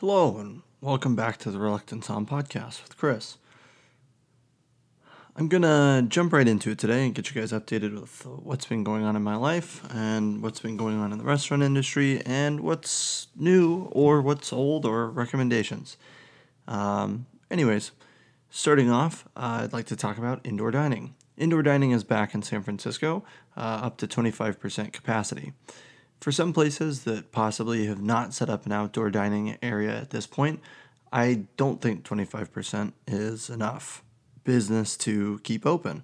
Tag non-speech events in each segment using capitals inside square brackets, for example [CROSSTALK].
Hello, and welcome back to the Reluctant Sound Podcast with Chris. I'm gonna jump right into it today and get you guys updated with what's been going on in my life and what's been going on in the restaurant industry and what's new or what's old or recommendations. Um, anyways, starting off, uh, I'd like to talk about indoor dining. Indoor dining is back in San Francisco, uh, up to 25% capacity. For some places that possibly have not set up an outdoor dining area at this point, I don't think 25% is enough business to keep open.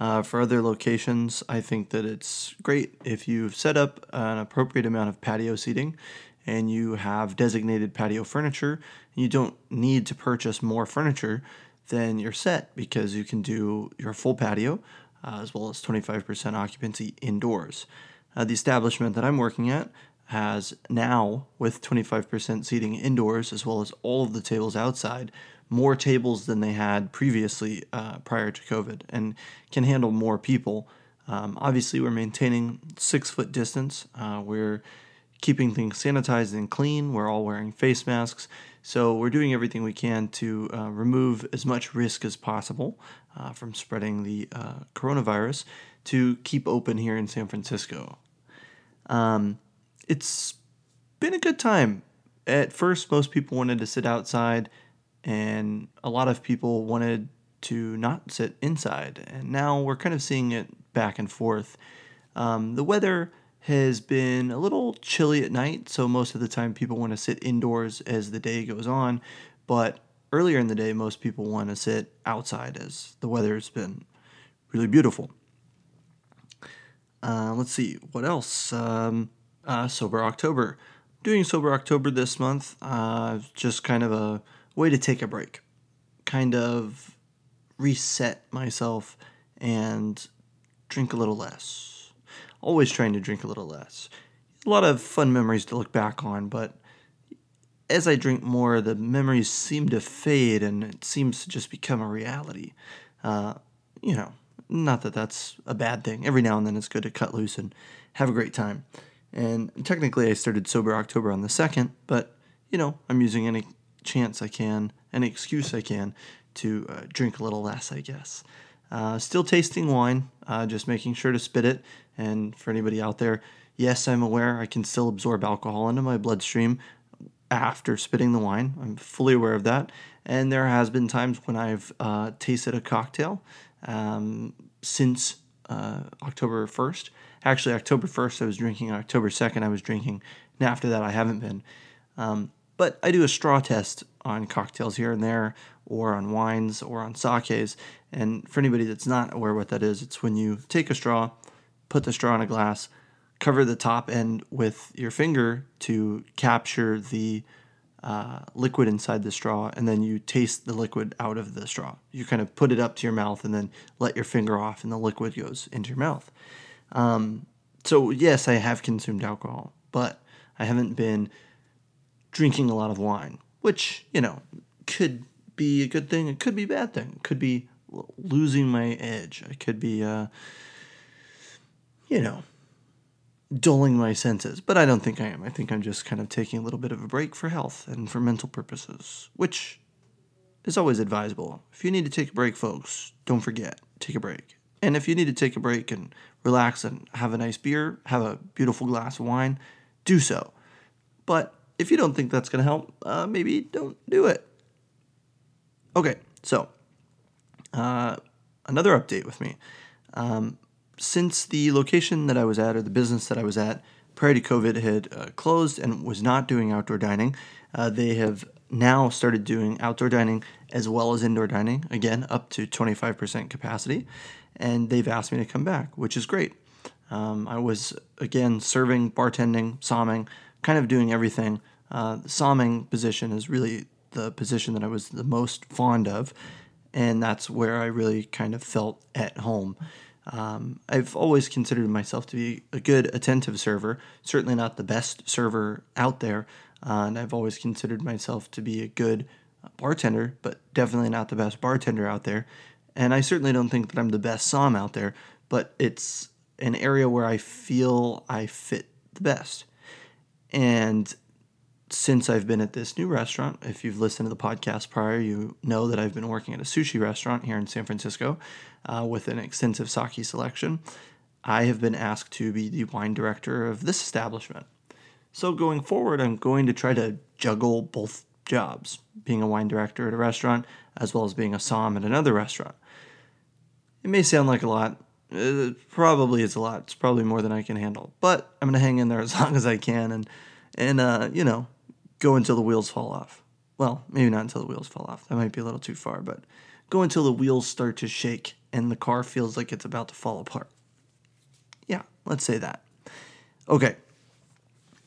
Uh, for other locations, I think that it's great if you've set up an appropriate amount of patio seating and you have designated patio furniture, you don't need to purchase more furniture, then you're set because you can do your full patio uh, as well as 25% occupancy indoors. Uh, the establishment that I'm working at has now, with 25% seating indoors as well as all of the tables outside, more tables than they had previously uh, prior to COVID and can handle more people. Um, obviously, we're maintaining six foot distance. Uh, we're keeping things sanitized and clean. We're all wearing face masks. So we're doing everything we can to uh, remove as much risk as possible uh, from spreading the uh, coronavirus to keep open here in San Francisco. Um, it's been a good time. At first, most people wanted to sit outside, and a lot of people wanted to not sit inside. And now we're kind of seeing it back and forth. Um, the weather has been a little chilly at night, so most of the time people want to sit indoors as the day goes on. But earlier in the day, most people want to sit outside as the weather has been really beautiful. Uh, let's see, what else? Um, uh, Sober October. Doing Sober October this month, uh, just kind of a way to take a break, kind of reset myself and drink a little less. Always trying to drink a little less. A lot of fun memories to look back on, but as I drink more, the memories seem to fade and it seems to just become a reality. Uh, you know, not that that's a bad thing. Every now and then it's good to cut loose and have a great time. And technically, I started sober October on the 2nd, but you know, I'm using any chance I can, any excuse I can to uh, drink a little less, I guess. Uh, still tasting wine, uh, just making sure to spit it. And for anybody out there, yes, I'm aware I can still absorb alcohol into my bloodstream after spitting the wine. I'm fully aware of that. And there has been times when I've uh, tasted a cocktail um, since uh, October 1st. Actually, October 1st, I was drinking. October 2nd, I was drinking. And after that, I haven't been. Um, but I do a straw test on cocktails here and there, or on wines, or on sakes. And for anybody that's not aware what that is, it's when you take a straw, put the straw in a glass, cover the top end with your finger to capture the uh, liquid inside the straw, and then you taste the liquid out of the straw. You kind of put it up to your mouth and then let your finger off, and the liquid goes into your mouth. Um, so, yes, I have consumed alcohol, but I haven't been drinking a lot of wine, which, you know, could be a good thing. It could be a bad thing. It could be losing my edge. I could be, uh, you know, dulling my senses, but I don't think I am. I think I'm just kind of taking a little bit of a break for health and for mental purposes, which is always advisable. If you need to take a break, folks, don't forget, take a break. And if you need to take a break and relax and have a nice beer, have a beautiful glass of wine, do so. But if you don't think that's going to help, uh, maybe don't do it. Okay, so uh, another update with me. Um, since the location that I was at or the business that I was at prior to COVID had uh, closed and was not doing outdoor dining, uh, they have now started doing outdoor dining as well as indoor dining, again, up to 25% capacity. And they've asked me to come back, which is great. Um, I was, again, serving, bartending, somming, kind of doing everything. Uh, the somming position is really the position that I was the most fond of. And that's where I really kind of felt at home. Um, I've always considered myself to be a good attentive server, certainly not the best server out there, uh, and I've always considered myself to be a good bartender, but definitely not the best bartender out there. And I certainly don't think that I'm the best som out there, but it's an area where I feel I fit the best. And since I've been at this new restaurant, if you've listened to the podcast prior, you know that I've been working at a sushi restaurant here in San Francisco uh, with an extensive sake selection. I have been asked to be the wine director of this establishment. So going forward, I'm going to try to juggle both jobs being a wine director at a restaurant as well as being a som at another restaurant. It may sound like a lot. It uh, probably is a lot. It's probably more than I can handle. But I'm going to hang in there [LAUGHS] as long as I can and, and uh, you know, go until the wheels fall off. Well, maybe not until the wheels fall off. That might be a little too far, but go until the wheels start to shake and the car feels like it's about to fall apart. Yeah, let's say that. Okay.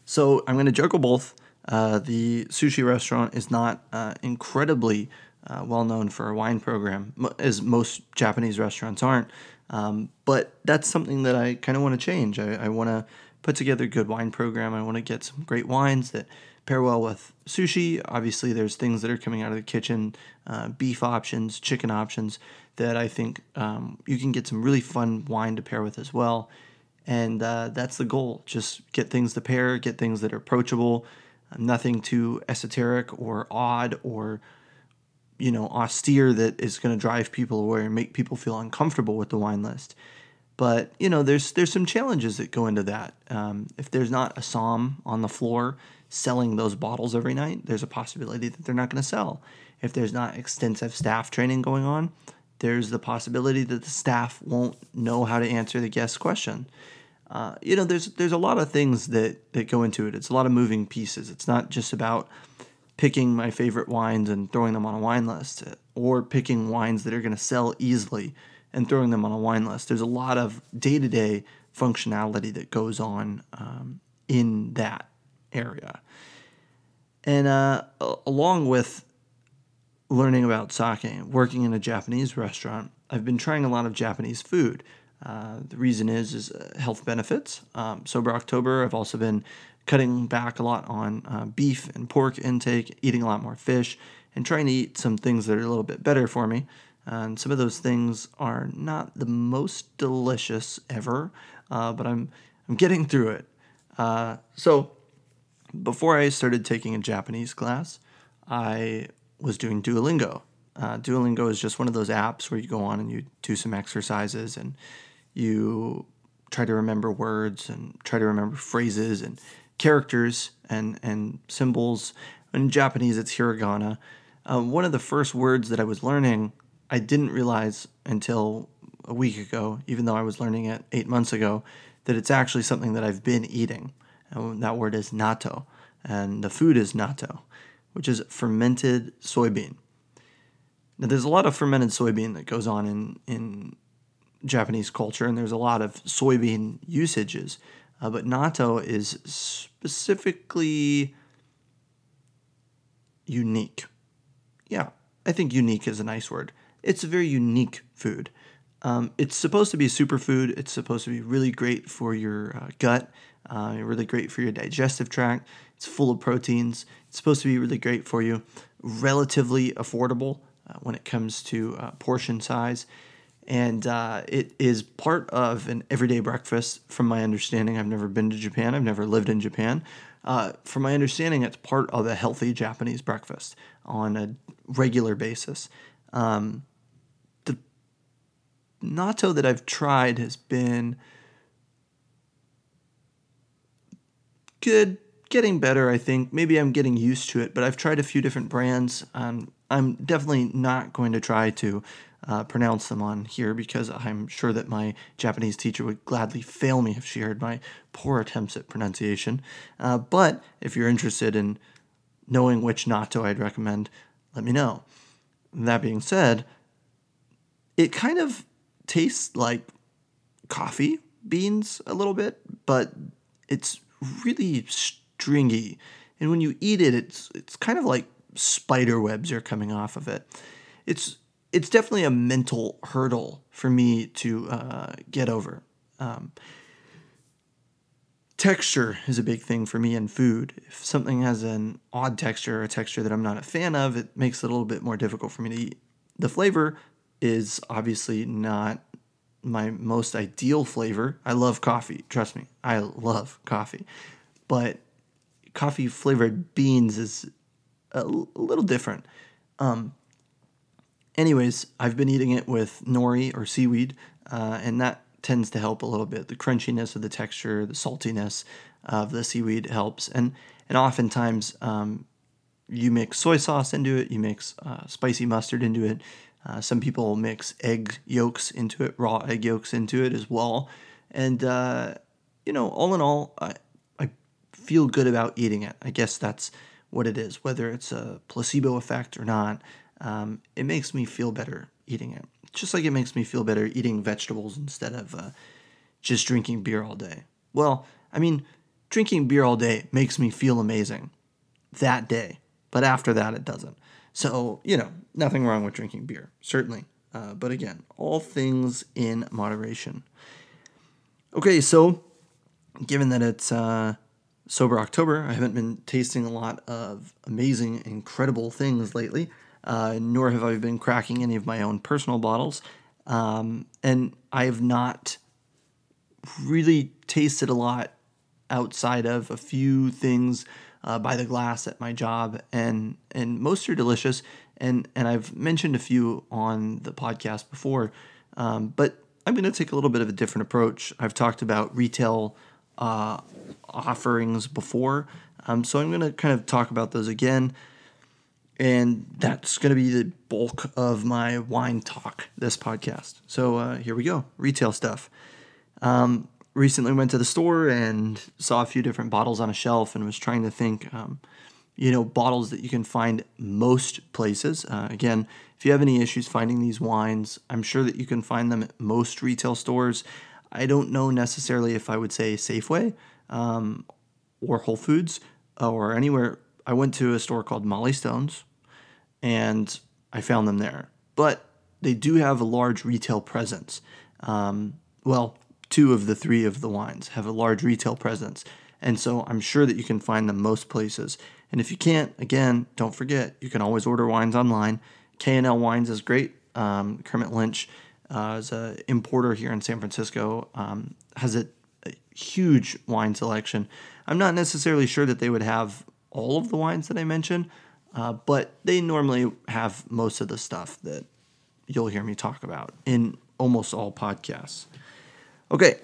So I'm going to juggle both. Uh, the sushi restaurant is not uh, incredibly uh, well known for a wine program, as most Japanese restaurants aren't. Um, but that's something that I kind of want to change. I, I want to put together a good wine program. I want to get some great wines that pair well with sushi. Obviously, there's things that are coming out of the kitchen, uh, beef options, chicken options that I think um, you can get some really fun wine to pair with as well. And uh, that's the goal. Just get things to pair, get things that are approachable, nothing too esoteric or odd or you know austere that is going to drive people away and make people feel uncomfortable with the wine list but you know there's there's some challenges that go into that um, if there's not a som on the floor selling those bottles every night there's a possibility that they're not going to sell. If there's not extensive staff training going on there's the possibility that the staff won't know how to answer the guest question. Uh, you know there's there's a lot of things that that go into it. It's a lot of moving pieces. It's not just about picking my favorite wines and throwing them on a wine list, or picking wines that are going to sell easily and throwing them on a wine list. There's a lot of day to day functionality that goes on um, in that area. And uh, along with learning about sake, working in a Japanese restaurant, I've been trying a lot of Japanese food. Uh, the reason is is uh, health benefits. Um, Sober October, I've also been cutting back a lot on uh, beef and pork intake, eating a lot more fish, and trying to eat some things that are a little bit better for me. And some of those things are not the most delicious ever, uh, but I'm I'm getting through it. Uh, so before I started taking a Japanese class, I was doing Duolingo. Uh, Duolingo is just one of those apps where you go on and you do some exercises and you try to remember words and try to remember phrases and characters and, and symbols. In Japanese, it's hiragana. Uh, one of the first words that I was learning, I didn't realize until a week ago, even though I was learning it eight months ago, that it's actually something that I've been eating. And that word is natto. And the food is natto, which is fermented soybean. Now, there's a lot of fermented soybean that goes on in, in Japanese culture, and there's a lot of soybean usages. Uh, but natto is specifically unique. Yeah, I think unique is a nice word. It's a very unique food. Um, it's supposed to be a superfood. It's supposed to be really great for your uh, gut, uh, really great for your digestive tract. It's full of proteins. It's supposed to be really great for you. Relatively affordable uh, when it comes to uh, portion size and uh, it is part of an everyday breakfast. From my understanding, I've never been to Japan. I've never lived in Japan. Uh, from my understanding, it's part of a healthy Japanese breakfast on a regular basis. Um, the natto that I've tried has been good, getting better. I think maybe I'm getting used to it, but I've tried a few different brands. Um, I'm definitely not going to try to uh, pronounce them on here because I'm sure that my Japanese teacher would gladly fail me if she heard my poor attempts at pronunciation. Uh, but if you're interested in knowing which natto I'd recommend, let me know. That being said, it kind of tastes like coffee beans a little bit, but it's really stringy. And when you eat it, it's it's kind of like spider webs are coming off of it. It's it's definitely a mental hurdle for me to uh, get over. Um, texture is a big thing for me in food. If something has an odd texture or a texture that I'm not a fan of, it makes it a little bit more difficult for me to eat. The flavor is obviously not my most ideal flavor. I love coffee, trust me. I love coffee. But coffee flavored beans is a, little different. Um, anyways, I've been eating it with nori or seaweed, uh, and that tends to help a little bit. The crunchiness of the texture, the saltiness of the seaweed helps, and and oftentimes um, you mix soy sauce into it, you mix uh, spicy mustard into it. Uh, some people mix egg yolks into it, raw egg yolks into it as well, and uh, you know, all in all, I I feel good about eating it. I guess that's what it is, whether it's a placebo effect or not. Um, it makes me feel better eating it, just like it makes me feel better eating vegetables instead of uh, just drinking beer all day. Well, I mean, drinking beer all day makes me feel amazing that day, but after that, it doesn't. So, you know, nothing wrong with drinking beer, certainly. Uh, but again, all things in moderation. Okay, so given that it's uh, sober October, I haven't been tasting a lot of amazing, incredible things lately, uh, nor have I been cracking any of my own personal bottles. Um, and I have not really tasted a lot outside of a few things uh, by the glass at my job, and and most are delicious. And and I've mentioned a few on the podcast before, um, but I'm going to take a little bit of a different approach. I've talked about retail uh, offerings before, um, so I'm going to kind of talk about those again. And that's going to be the bulk of my wine talk this podcast. So uh, here we go retail stuff. Um, recently went to the store and saw a few different bottles on a shelf and was trying to think, um, you know, bottles that you can find most places. Uh, again, if you have any issues finding these wines, I'm sure that you can find them at most retail stores. I don't know necessarily if I would say Safeway um, or Whole Foods or anywhere. I went to a store called Mollie Stone's and I found them there. But they do have a large retail presence. Um, well, two of the three of the wines have a large retail presence. And so I'm sure that you can find them most places. And if you can't, again, don't forget, you can always order wines online. K&L Wines is great. Um, Kermit Lynch uh, is an importer here in San Francisco, um, has a, a huge wine selection. I'm not necessarily sure that they would have all of the wines that I mentioned, uh, but they normally have most of the stuff that you'll hear me talk about in almost all podcasts. Okay,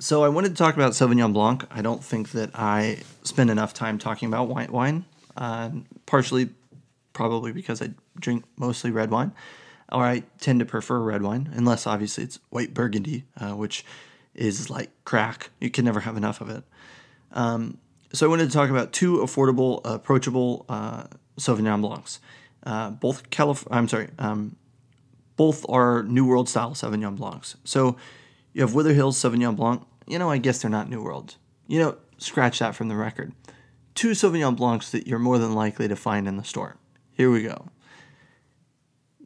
so I wanted to talk about Sauvignon Blanc. I don't think that I spend enough time talking about white wine, uh, partially probably because I drink mostly red wine, or I tend to prefer red wine, unless obviously it's white Burgundy, uh, which is like crack. You can never have enough of it. Um, so I wanted to talk about two affordable, approachable uh, Sauvignon Blancs. Uh, both Calif- I'm sorry, um, both are New World style Sauvignon Blancs. So you have Wither Hills Sauvignon Blanc. You know, I guess they're not New World. You know, scratch that from the record. Two Sauvignon Blancs that you're more than likely to find in the store. Here we go.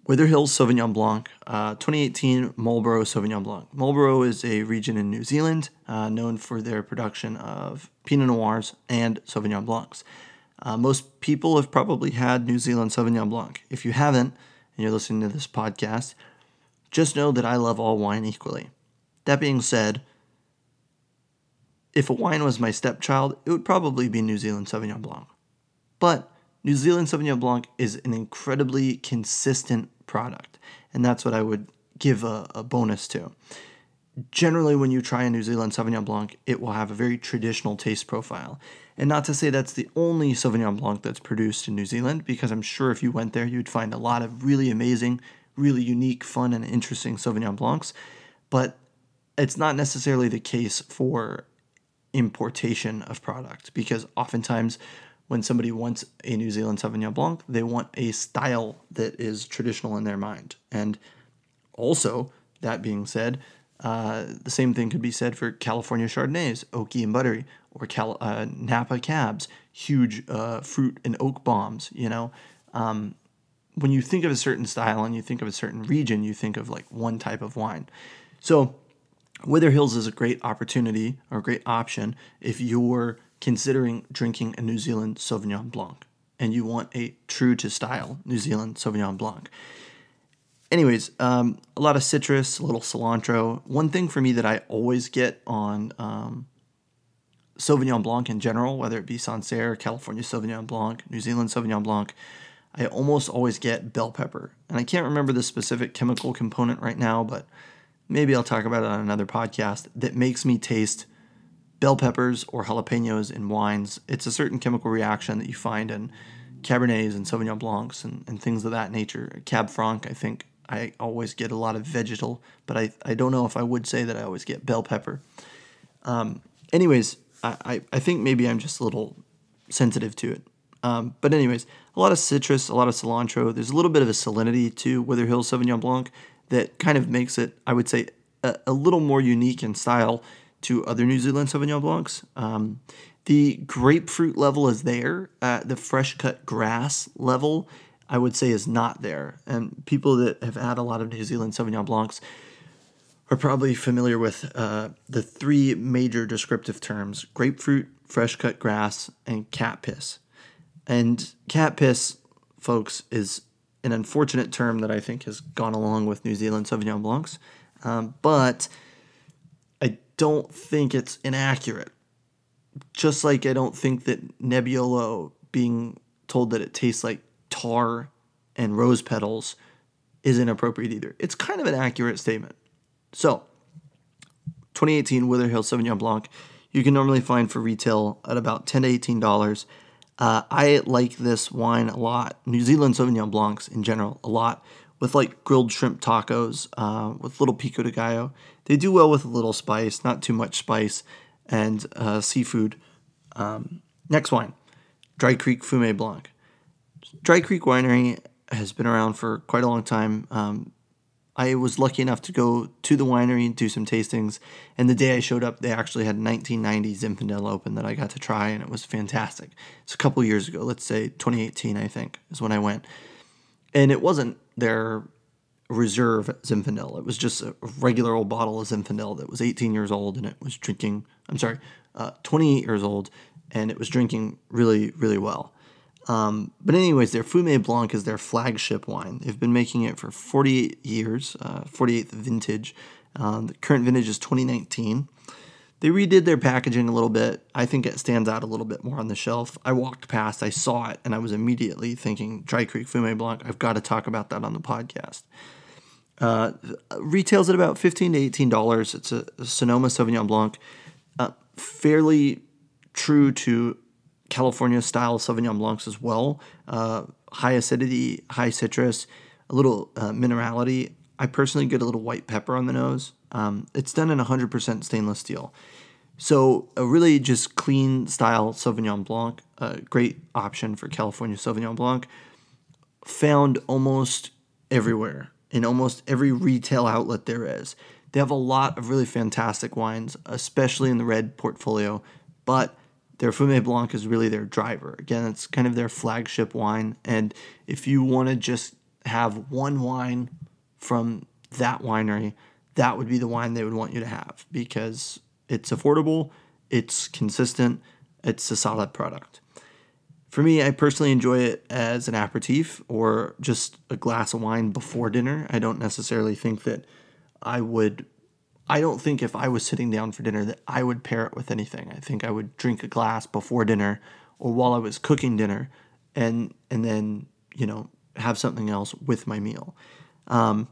Wither Hills Sauvignon Blanc, uh, 2018 Marlborough Sauvignon Blanc. Marlborough is a region in New Zealand uh, known for their production of Pinot Noirs and Sauvignon Blancs. Uh, most people have probably had New Zealand Sauvignon Blanc. If you haven't, and you're listening to this podcast, just know that I love all wine equally. That being said, if a wine was my stepchild, it would probably be New Zealand Sauvignon Blanc. But New Zealand Sauvignon Blanc is an incredibly consistent product, and that's what I would give a, a, bonus to. Generally, when you try a New Zealand Sauvignon Blanc, it will have a very traditional taste profile. And not to say that's the only Sauvignon Blanc that's produced in New Zealand, because I'm sure if you went there, you'd find a lot of really amazing, really unique, fun, and interesting Sauvignon Blancs. But it's not necessarily the case for importation of product because oftentimes when somebody wants a New Zealand Sauvignon Blanc, they want a style that is traditional in their mind. And also, that being said, uh, the same thing could be said for California Chardonnays, oaky and buttery, or Cal- uh, Napa Cabs, huge uh, fruit and oak bombs. You know, um, when you think of a certain style and you think of a certain region, you think of like one type of wine. So Wither Hills is a great opportunity or a great option if you're considering drinking a New Zealand Sauvignon Blanc and you want a true to style New Zealand Sauvignon Blanc. Anyways, um, a lot of citrus, a little cilantro. One thing for me that I always get on um, Sauvignon Blanc in general, whether it be Sancerre, California Sauvignon Blanc, New Zealand Sauvignon Blanc, I almost always get bell pepper. And I can't remember the specific chemical component right now, but maybe I'll talk about it on another podcast that makes me taste bell peppers or jalapenos in wines. It's a certain chemical reaction that you find in Cabernets and Sauvignon Blancs and, and things of that nature. Cab Franc, I think I always get a lot of vegetal, but I, I don't know if I would say that I always get bell pepper. Um, anyways, I, I think maybe I'm just a little sensitive to it. Um, but anyways, a lot of citrus, a lot of cilantro. There's a little bit of a salinity to Witherhill Sauvignon Blanc that kind of makes it, I would say, a, a little more unique in style to other New Zealand Sauvignon Blancs. Um, the grapefruit level is there. Uh, the fresh cut grass level, I would say, is not there. And people that have had a lot of New Zealand Sauvignon Blancs are probably familiar with uh, the three major descriptive terms grapefruit, fresh cut grass, and cat piss. And cat piss, folks, is an unfortunate term that I think has gone along with New Zealand Sauvignon Blancs, um, but I don't think it's inaccurate. Just like I don't think that Nebbiolo being told that it tastes like tar and rose petals is inappropriate either. It's kind of an accurate statement. So, 2018 Witherhill Sauvignon Blanc, you can normally find for retail at about 10 to 18 dollars. Uh, I like this wine a lot. New Zealand Sauvignon Blancs in general a lot with like grilled shrimp tacos uh, with little pico de gallo. They do well with a little spice, not too much spice, and uh, seafood. Um, next wine, Dry Creek Fumé Blanc. Dry Creek Winery has been around for quite a long time. Um, I was lucky enough to go to the winery and do some tastings. And the day I showed up, they actually had 1990 Zinfandel open that I got to try, and it was fantastic. It's a couple years ago, let's say 2018, I think, is when I went. And it wasn't their reserve Zinfandel. It was just a regular old bottle of Zinfandel that was 18 years old, and it was drinking, I'm sorry, uh, 28 years old, and it was drinking really, really well. Um, but anyways, their Fumé Blanc is their flagship wine. They've been making it for 48 years, uh, 48th vintage. Um, the current vintage is 2019. They redid their packaging a little bit. I think it stands out a little bit more on the shelf. I walked past, I saw it, and I was immediately thinking Dry Creek Fumé Blanc. I've got to talk about that on the podcast. Uh, retails at about 15 to 18 dollars. It's a, Sonoma Sauvignon Blanc, uh, fairly true to California style Sauvignon Blancs as well. Uh, high acidity, high citrus, a little uh, minerality. I personally get a little white pepper on the nose. Um, it's done in 100% stainless steel. So, a really just clean style Sauvignon Blanc, a great option for California Sauvignon Blanc, found almost everywhere in almost every retail outlet there is. They have a lot of really fantastic wines, especially in the red portfolio, but their Fumé Blanc is really their driver. Again, it's kind of their flagship wine. And if you want to just have one wine from that winery, that would be the wine they would want you to have because it's affordable, it's consistent, it's a solid product. For me, I personally enjoy it as an aperitif or just a glass of wine before dinner. I don't necessarily think that I would I don't think if I was sitting down for dinner that I would pair it with anything. I think I would drink a glass before dinner or while I was cooking dinner and and then, you know, have something else with my meal. Um,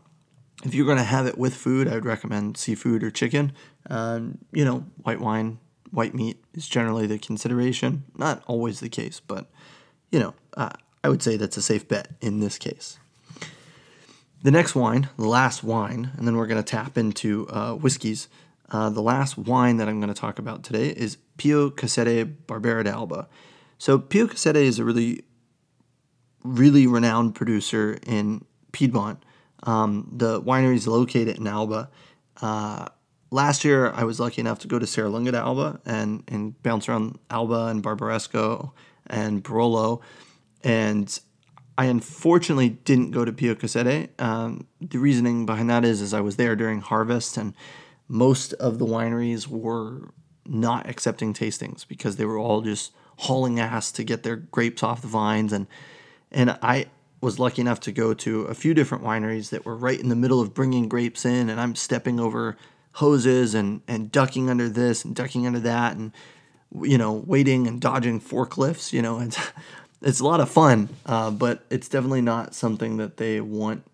if you're going to have it with food, I would recommend seafood or chicken. Um, you know, white wine, white meat is generally the consideration. Not always the case, but, you know, uh, I would say that's a safe bet in this case. The next wine, the last wine, and then we're going to tap into uh, whiskeys. Uh, the last wine that I'm going to talk about today is Pio Cesare Barbera d'Alba. So Pio Cesare is a really, really renowned producer in Piedmont. Um, the winery is located in Alba. Uh, last year, I was lucky enough to go to Serralunga d'Alba and, and bounce around Alba and Barbaresco and Barolo. And I unfortunately didn't go to Pio Cesare. Um, the reasoning behind that is, is I was there during harvest, and most of the wineries were not accepting tastings because they were all just hauling ass to get their grapes off the vines, and and I was lucky enough to go to a few different wineries that were right in the middle of bringing grapes in, and I'm stepping over hoses and and ducking under this and ducking under that, and you know, waiting and dodging forklifts. You know, it's [LAUGHS] it's a lot of fun, uh, but it's definitely not something that they want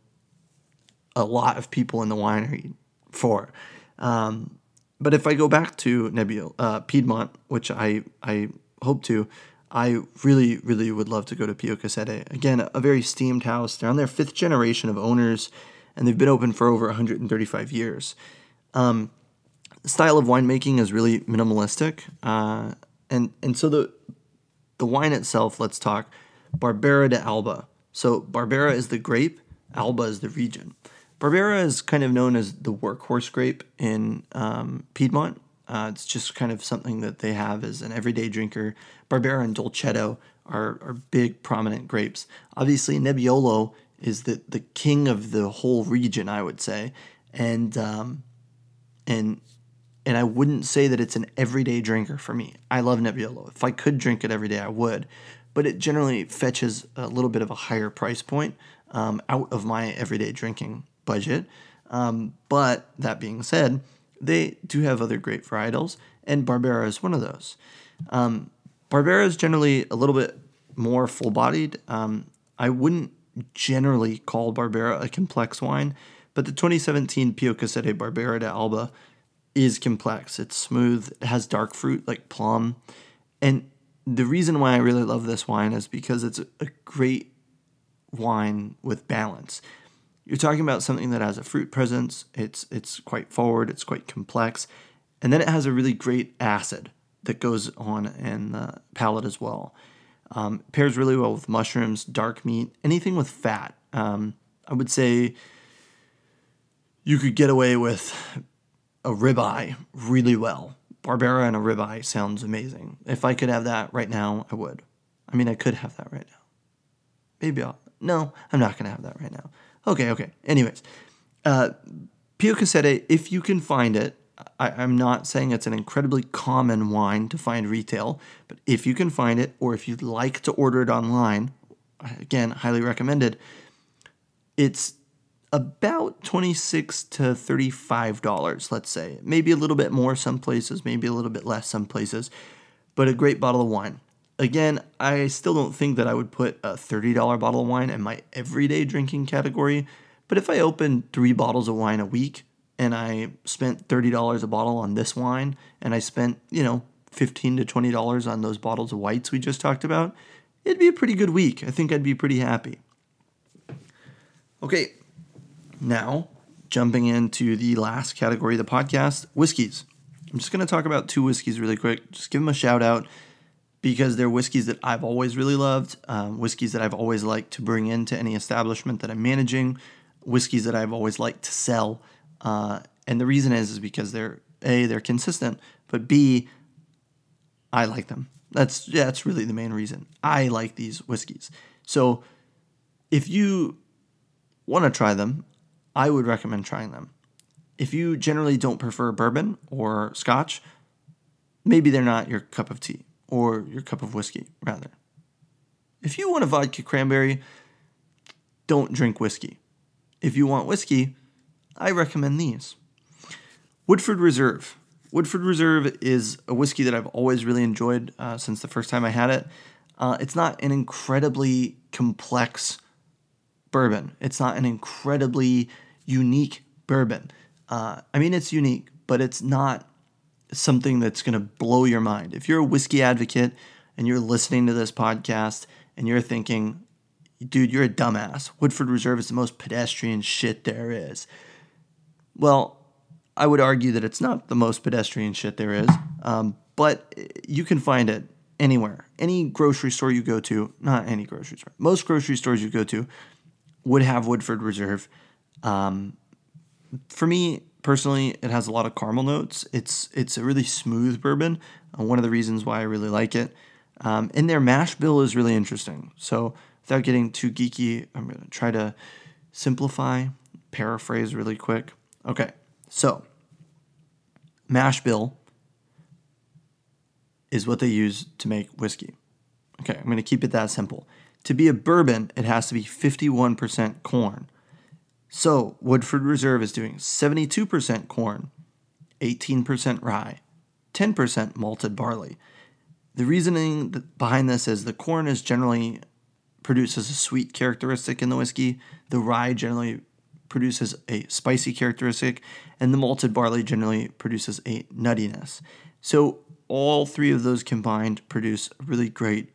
a lot of people in the winery for. Um, but if I go back to Nebbiolo, uh, Piedmont, which I I hope to, I really really would love to go to Pio Cesare. Again, a very steamed house. They're on their fifth generation of owners, and they've been open for over 135 years. Um, style of winemaking is really minimalistic, uh, and and so the the wine itself. Let's talk Barbera de Alba. So Barbera is the grape, Alba is the region. Barbera is kind of known as the workhorse grape in um, Piedmont. Uh, it's just kind of something that they have as an everyday drinker. Barbera and Dolcetto are, are big, prominent grapes. Obviously, Nebbiolo is the, the king of the whole region, I would say. And um, and and I wouldn't say that it's an everyday drinker for me. I love Nebbiolo. If I could drink it every day, I would. But it generally fetches a little bit of a higher price point um, out of my everyday drinking budget. Um, but that being said, they do have other great varietals, and Barbera is one of those. Um, Barbera is generally a little bit more full bodied. Um, I wouldn't generally call Barbera a complex wine, but the 2017 Pio Cesare Barbera de Alba is complex. It's smooth, it has dark fruit like plum. And the reason why I really love this wine is because it's a great wine with balance. You're talking about something that has a fruit presence, it's it's quite forward, it's quite complex, and then it has a really great acid that goes on in the palate as well. Um, pairs really well with mushrooms, dark meat, anything with fat. Um, I would say you could get away with a ribeye really well. Barbera and a ribeye sounds amazing. If I could have that right now, I would. I mean, I could have that right now. Maybe I'll. No, I'm not going to have that right now. Okay, okay. Anyways, uh, Pio Cesare, if you can find it, I, am not saying it's an incredibly common wine to find retail, but if you can find it, or if you'd like to order it online, again, highly recommended. It's about 26 to 35 dollars let's say. Maybe a little bit more some places maybe a little bit less some places but a great bottle of wine. Again i still don't think that i would put a $30 bottle of wine in my everyday drinking category but if i open three bottles of wine a week and i spent $30 a bottle on this wine and i spent you know 15 to $20 on those bottles of whites we just talked about it'd be a pretty good week. I think i'd be pretty happy. Okay now, jumping into the last category of the podcast whiskeys. I'm just going to talk about two whiskeys really quick. Just give them a shout out because they're whiskeys that I've always really loved, um, whiskeys that I've always liked to bring into any establishment that I'm managing, whiskeys that I've always liked to sell. Uh, and the reason is is because they're a they're consistent, but b I like them. That's yeah, that's really the main reason. I like these whiskeys. So if you want to try them, I would recommend trying them. If you generally don't prefer bourbon or scotch, maybe they're not your cup of tea or your cup of whiskey, rather. If you want a vodka cranberry, don't drink whiskey. If you want whiskey, I recommend these. Woodford Reserve. Woodford Reserve is a whiskey that I've always really enjoyed uh, since the first time I had it. Uh, it's not an incredibly complex bourbon. It's not an incredibly unique bourbon. Uh, I mean, it's unique, but it's not something that's going to blow your mind. If you're a whiskey advocate and you're listening to this podcast and you're thinking, dude, you're a dumbass. Woodford Reserve is the most pedestrian shit there is. Well, I would argue that it's not the most pedestrian shit there is, um, but you can find it anywhere. Any grocery store you go to, not any grocery store, most grocery stores you go to, would have Woodford Reserve. Um, for me personally, it has a lot of caramel notes. It's it's a really smooth bourbon. Uh, one of the reasons why I really like it. Um, and their mash bill is really interesting. So without getting too geeky, I'm gonna try to simplify, paraphrase really quick. Okay, so mash bill is what they use to make whiskey. Okay, I'm gonna keep it that simple. To be a bourbon, it has to be 51% corn. So, Woodford Reserve is doing 72% corn, 18% rye, 10% malted barley, The reasoning behind this is the corn is generally produces a sweet characteristic in the whiskey. The rye generally produces a spicy characteristic, and the malted barley generally produces a nuttiness. So all three of those combined produce a really great,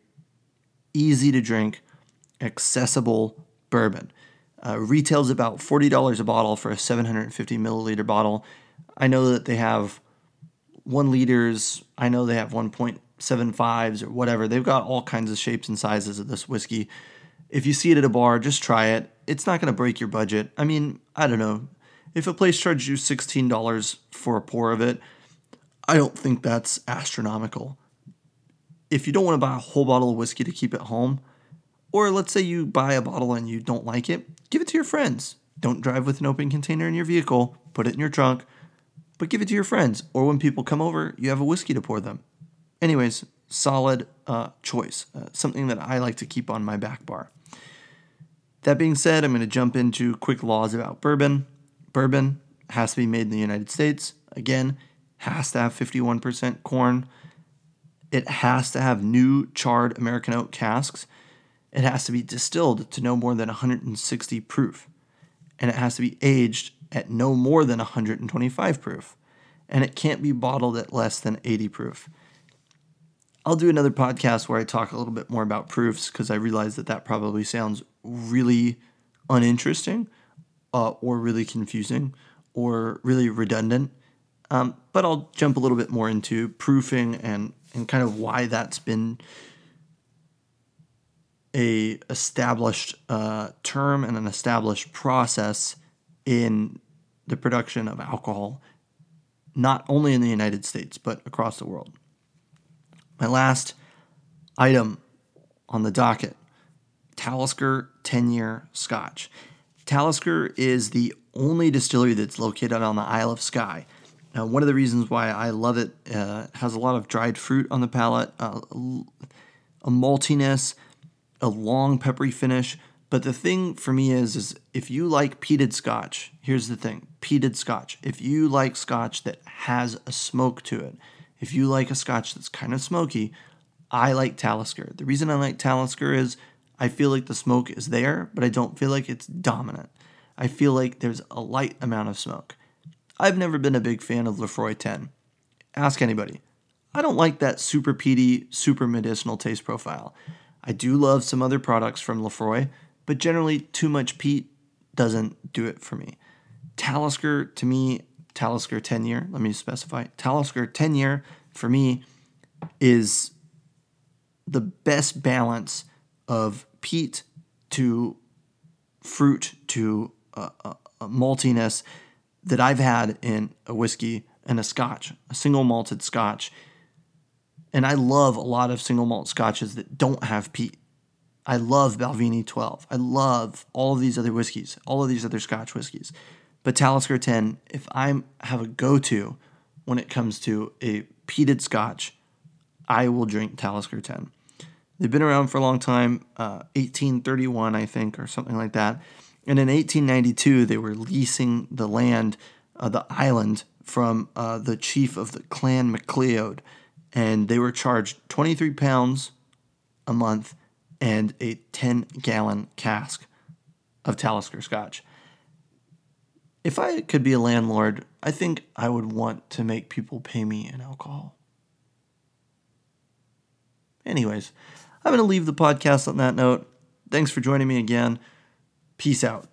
easy to drink, accessible bourbon. Uh, retails about $40 a bottle for a 750 milliliter bottle. I know that they have one liters. I know they have 1.75s or whatever. They've got all kinds of shapes and sizes of this whiskey. If you see it at a bar, just try it. It's not going to break your budget. I mean, I don't know. If a place charges you $16 for a pour of it, I don't think that's astronomical. If you don't want to buy a whole bottle of whiskey to keep at home, or let's say you buy a bottle and you don't like it, give it to your friends. Don't drive with an open container in your vehicle, put it in your trunk, but give it to your friends. Or when people come over, you have a whiskey to pour them. Anyways, solid uh, choice, uh, something that I like to keep on my back bar. That being said, I'm going to jump into quick laws about bourbon. Bourbon has to be made in the United States. Again, has to have 51% corn. It has to have new charred American oak casks. It has to be distilled to no more than 160 proof. And it has to be aged at no more than 125 proof. And it can't be bottled at less than 80 proof. I'll do another podcast where I talk a little bit more about proofs because I realize that that probably sounds really uninteresting uh, or really confusing or really redundant. Um, but I'll jump a little bit more into proofing and, and kind of why that's been a established uh, term and an established process in the production of alcohol, not only in the United States but across the world. My last item on the docket: Talisker 10-year Scotch. Talisker is the only distillery that's located on the Isle of Skye. Now, one of the reasons why I love it uh, has a lot of dried fruit on the palate, uh, a maltiness, a long peppery finish. But the thing for me is, is if you like peated scotch, here's the thing: peated scotch. If you like scotch that has a smoke to it, if you like a scotch that's kind of smoky, I like Talisker. The reason I like Talisker is I feel like the smoke is there, but I don't feel like it's dominant. I feel like there's a light amount of smoke. I've never been a big fan of Laphroaig 10. Ask anybody. I don't like that super peaty, super medicinal taste profile. I do love some other products from Laphroaig, but generally too much peat doesn't do it for me. Talisker to me, Talisker 10 year, let me specify. Talisker 10 year for me is the best balance of peat to fruit to uh, uh, maltiness that I've had in a whiskey and a scotch, a single malted scotch and I love a lot of single malt scotches that don't have peat. I love Balvenie 12. I love all of these other whiskeys, all of these other scotch whiskeys. But Talisker 10, if I have a go to when it comes to a peated scotch, I will drink Talisker 10. They've been around for a long time, uh, 1831, I think, or something like that. And in 1892, they were leasing the land, uh, the island, from uh, the chief of the Clan MacLeod and they were charged 23 pounds a month and a 10 gallon cask of Talisker scotch. If I could be a landlord, I think I would want to make people pay me in alcohol. Anyways, I'm going to leave the podcast on that note. Thanks for joining me again. Peace out.